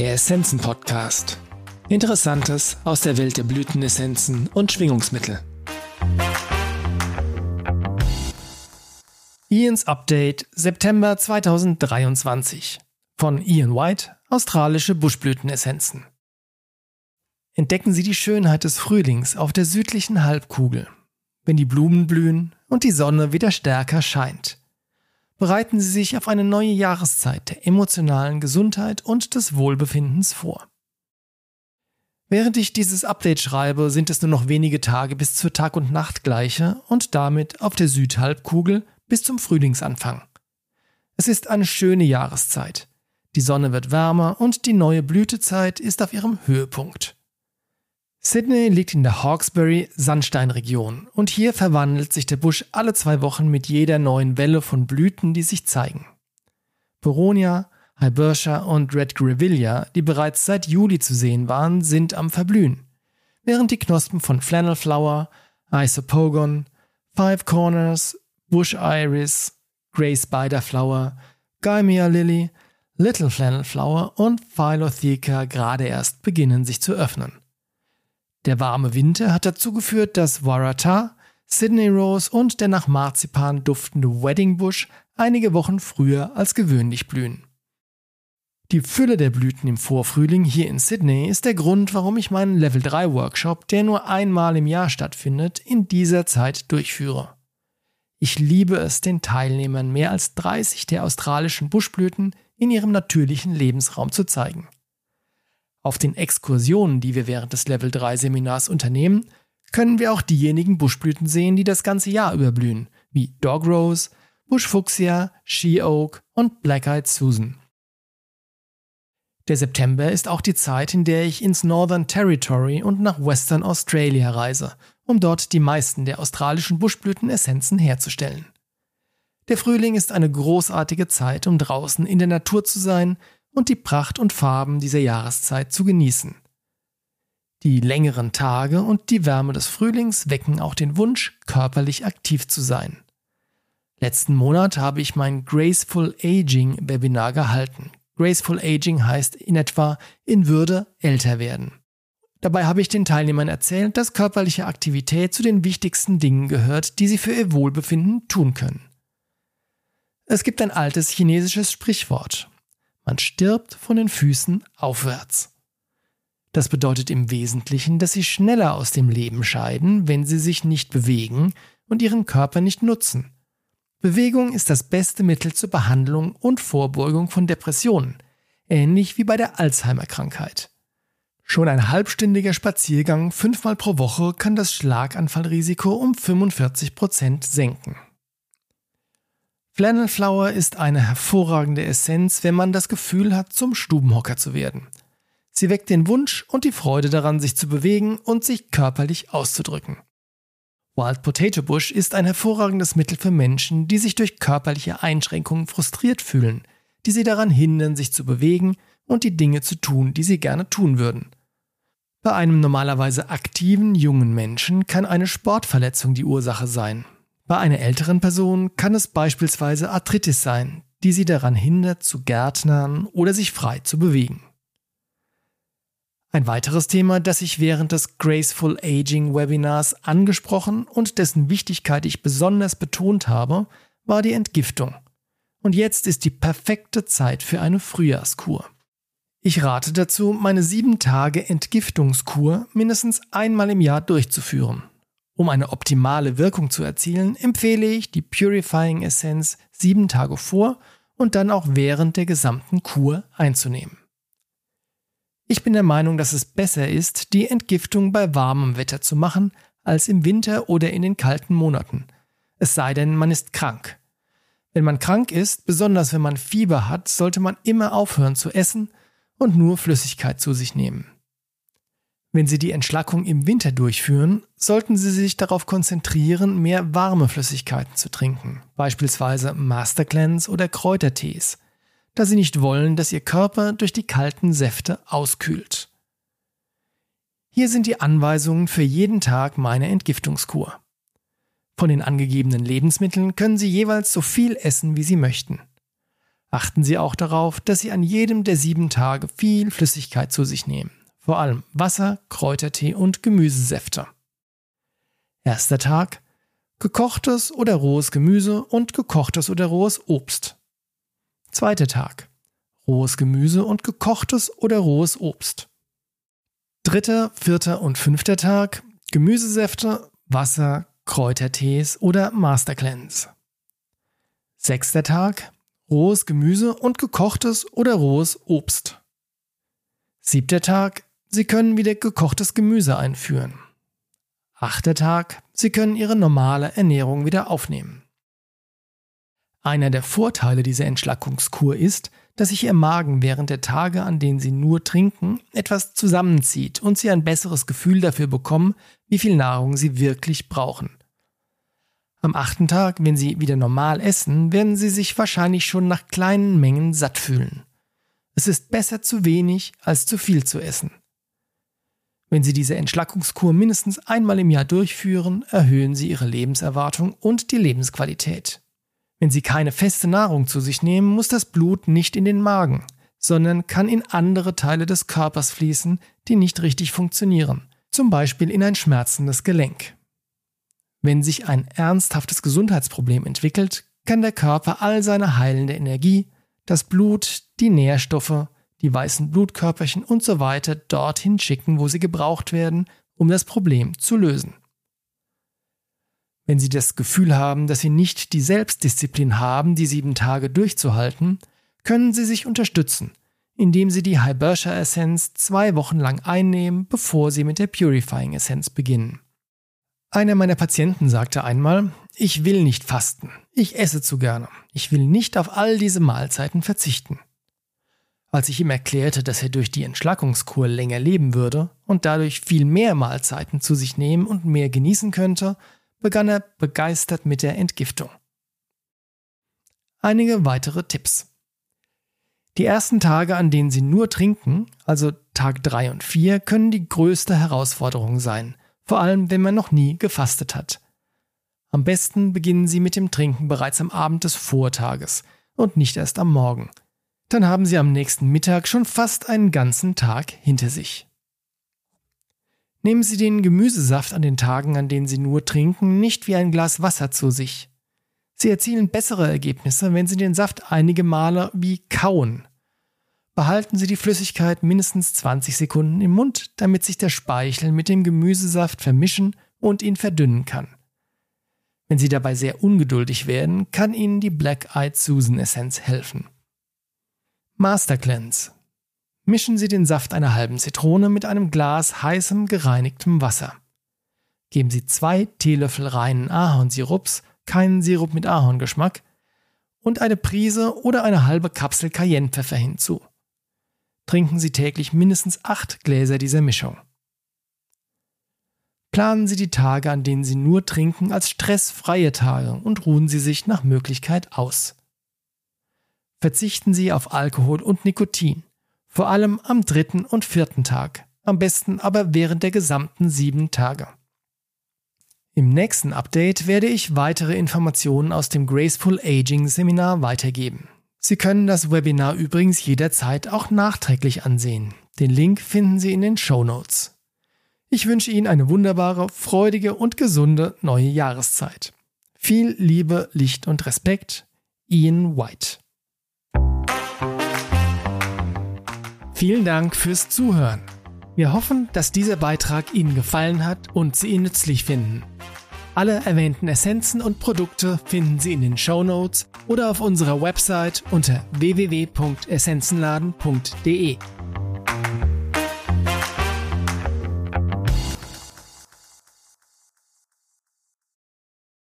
Der Essenzen-Podcast. Interessantes aus der Welt der Blütenessenzen und Schwingungsmittel. Ians Update September 2023 von Ian White, australische Buschblütenessenzen. Entdecken Sie die Schönheit des Frühlings auf der südlichen Halbkugel, wenn die Blumen blühen und die Sonne wieder stärker scheint bereiten Sie sich auf eine neue Jahreszeit der emotionalen Gesundheit und des Wohlbefindens vor. Während ich dieses Update schreibe, sind es nur noch wenige Tage bis zur Tag- und Nachtgleiche und damit auf der Südhalbkugel bis zum Frühlingsanfang. Es ist eine schöne Jahreszeit. Die Sonne wird wärmer und die neue Blütezeit ist auf ihrem Höhepunkt. Sydney liegt in der Hawkesbury-Sandsteinregion und hier verwandelt sich der Busch alle zwei Wochen mit jeder neuen Welle von Blüten, die sich zeigen. Boronia, Hybertia und Red Grevillea, die bereits seit Juli zu sehen waren, sind am Verblühen, während die Knospen von Flannelflower, Isopogon, Five Corners, Bush Iris, Grey Spiderflower, Gymea Lily, Little Flannelflower und Philotheca gerade erst beginnen sich zu öffnen. Der warme Winter hat dazu geführt, dass Warata, Sydney Rose und der nach Marzipan duftende Wedding Bush einige Wochen früher als gewöhnlich blühen. Die Fülle der Blüten im Vorfrühling hier in Sydney ist der Grund, warum ich meinen Level 3 Workshop, der nur einmal im Jahr stattfindet, in dieser Zeit durchführe. Ich liebe es, den Teilnehmern mehr als 30 der australischen Buschblüten in ihrem natürlichen Lebensraum zu zeigen. Auf den Exkursionen, die wir während des Level 3 Seminars unternehmen, können wir auch diejenigen Buschblüten sehen, die das ganze Jahr überblühen, wie Dog Rose, Buschfuchsia, She Oak und Black-Eyed Susan. Der September ist auch die Zeit, in der ich ins Northern Territory und nach Western Australia reise, um dort die meisten der australischen Buschblütenessenzen herzustellen. Der Frühling ist eine großartige Zeit, um draußen in der Natur zu sein, und die Pracht und Farben dieser Jahreszeit zu genießen. Die längeren Tage und die Wärme des Frühlings wecken auch den Wunsch, körperlich aktiv zu sein. Letzten Monat habe ich mein Graceful Aging Webinar gehalten. Graceful Aging heißt in etwa in Würde älter werden. Dabei habe ich den Teilnehmern erzählt, dass körperliche Aktivität zu den wichtigsten Dingen gehört, die sie für ihr Wohlbefinden tun können. Es gibt ein altes chinesisches Sprichwort. Man stirbt von den Füßen aufwärts. Das bedeutet im Wesentlichen, dass sie schneller aus dem Leben scheiden, wenn sie sich nicht bewegen und ihren Körper nicht nutzen. Bewegung ist das beste Mittel zur Behandlung und Vorbeugung von Depressionen, ähnlich wie bei der Alzheimer-Krankheit. Schon ein halbstündiger Spaziergang fünfmal pro Woche kann das Schlaganfallrisiko um 45 Prozent senken. Flannel Flower ist eine hervorragende Essenz, wenn man das Gefühl hat, zum Stubenhocker zu werden. Sie weckt den Wunsch und die Freude daran, sich zu bewegen und sich körperlich auszudrücken. Wild Potato Bush ist ein hervorragendes Mittel für Menschen, die sich durch körperliche Einschränkungen frustriert fühlen, die sie daran hindern, sich zu bewegen und die Dinge zu tun, die sie gerne tun würden. Bei einem normalerweise aktiven jungen Menschen kann eine Sportverletzung die Ursache sein, bei einer älteren Person kann es beispielsweise Arthritis sein, die sie daran hindert, zu gärtnern oder sich frei zu bewegen. Ein weiteres Thema, das ich während des Graceful Aging Webinars angesprochen und dessen Wichtigkeit ich besonders betont habe, war die Entgiftung. Und jetzt ist die perfekte Zeit für eine Frühjahrskur. Ich rate dazu, meine sieben Tage Entgiftungskur mindestens einmal im Jahr durchzuführen. Um eine optimale Wirkung zu erzielen, empfehle ich die Purifying Essenz sieben Tage vor und dann auch während der gesamten Kur einzunehmen. Ich bin der Meinung, dass es besser ist, die Entgiftung bei warmem Wetter zu machen, als im Winter oder in den kalten Monaten. Es sei denn, man ist krank. Wenn man krank ist, besonders wenn man Fieber hat, sollte man immer aufhören zu essen und nur Flüssigkeit zu sich nehmen. Wenn Sie die Entschlackung im Winter durchführen, sollten Sie sich darauf konzentrieren, mehr warme Flüssigkeiten zu trinken, beispielsweise Master Cleanse oder Kräutertees, da Sie nicht wollen, dass Ihr Körper durch die kalten Säfte auskühlt. Hier sind die Anweisungen für jeden Tag meiner Entgiftungskur. Von den angegebenen Lebensmitteln können Sie jeweils so viel essen, wie Sie möchten. Achten Sie auch darauf, dass Sie an jedem der sieben Tage viel Flüssigkeit zu sich nehmen, vor allem Wasser, Kräutertee und Gemüsesäfte. Erster Tag gekochtes oder rohes Gemüse und gekochtes oder rohes Obst. Zweiter Tag rohes Gemüse und gekochtes oder rohes Obst. Dritter, vierter und fünfter Tag Gemüsesäfte, Wasser, Kräutertees oder Mastercleanse. Sechster Tag rohes Gemüse und gekochtes oder rohes Obst. Siebter Tag Sie können wieder gekochtes Gemüse einführen. Achter Tag Sie können Ihre normale Ernährung wieder aufnehmen. Einer der Vorteile dieser Entschlackungskur ist, dass sich Ihr Magen während der Tage, an denen Sie nur trinken, etwas zusammenzieht und Sie ein besseres Gefühl dafür bekommen, wie viel Nahrung Sie wirklich brauchen. Am achten Tag, wenn Sie wieder normal essen, werden Sie sich wahrscheinlich schon nach kleinen Mengen satt fühlen. Es ist besser zu wenig als zu viel zu essen. Wenn Sie diese Entschlackungskur mindestens einmal im Jahr durchführen, erhöhen Sie Ihre Lebenserwartung und die Lebensqualität. Wenn Sie keine feste Nahrung zu sich nehmen, muss das Blut nicht in den Magen, sondern kann in andere Teile des Körpers fließen, die nicht richtig funktionieren, zum Beispiel in ein schmerzendes Gelenk. Wenn sich ein ernsthaftes Gesundheitsproblem entwickelt, kann der Körper all seine heilende Energie, das Blut, die Nährstoffe, die weißen Blutkörperchen und so weiter dorthin schicken, wo sie gebraucht werden, um das Problem zu lösen. Wenn Sie das Gefühl haben, dass Sie nicht die Selbstdisziplin haben, die sieben Tage durchzuhalten, können Sie sich unterstützen, indem Sie die Hibersha Essenz zwei Wochen lang einnehmen, bevor Sie mit der Purifying Essenz beginnen. Einer meiner Patienten sagte einmal, ich will nicht fasten, ich esse zu gerne, ich will nicht auf all diese Mahlzeiten verzichten. Als ich ihm erklärte, dass er durch die Entschlackungskur länger leben würde und dadurch viel mehr Mahlzeiten zu sich nehmen und mehr genießen könnte, begann er begeistert mit der Entgiftung. Einige weitere Tipps. Die ersten Tage, an denen Sie nur trinken, also Tag 3 und 4, können die größte Herausforderung sein, vor allem wenn man noch nie gefastet hat. Am besten beginnen Sie mit dem Trinken bereits am Abend des Vortages und nicht erst am Morgen. Dann haben Sie am nächsten Mittag schon fast einen ganzen Tag hinter sich. Nehmen Sie den Gemüsesaft an den Tagen, an denen Sie nur trinken, nicht wie ein Glas Wasser zu sich. Sie erzielen bessere Ergebnisse, wenn Sie den Saft einige Male wie kauen. Behalten Sie die Flüssigkeit mindestens 20 Sekunden im Mund, damit sich der Speichel mit dem Gemüsesaft vermischen und ihn verdünnen kann. Wenn Sie dabei sehr ungeduldig werden, kann Ihnen die Black Eyed Susan Essenz helfen. Master Cleanse Mischen Sie den Saft einer halben Zitrone mit einem Glas heißem gereinigtem Wasser. Geben Sie zwei Teelöffel reinen Ahornsirups, keinen Sirup mit Ahorngeschmack, und eine Prise oder eine halbe Kapsel Cayennepfeffer hinzu. Trinken Sie täglich mindestens acht Gläser dieser Mischung. Planen Sie die Tage, an denen Sie nur trinken, als stressfreie Tage und ruhen Sie sich nach Möglichkeit aus. Verzichten Sie auf Alkohol und Nikotin vor allem am dritten und vierten Tag, am besten aber während der gesamten sieben Tage. Im nächsten Update werde ich weitere Informationen aus dem Graceful Aging Seminar weitergeben. Sie können das Webinar übrigens jederzeit auch nachträglich ansehen. Den Link finden Sie in den Show Notes. Ich wünsche Ihnen eine wunderbare, freudige und gesunde neue Jahreszeit. Viel Liebe, Licht und Respekt, Ian White. Vielen Dank fürs Zuhören. Wir hoffen, dass dieser Beitrag Ihnen gefallen hat und Sie ihn nützlich finden. Alle erwähnten Essenzen und Produkte finden Sie in den Show Notes oder auf unserer Website unter www.essenzenladen.de.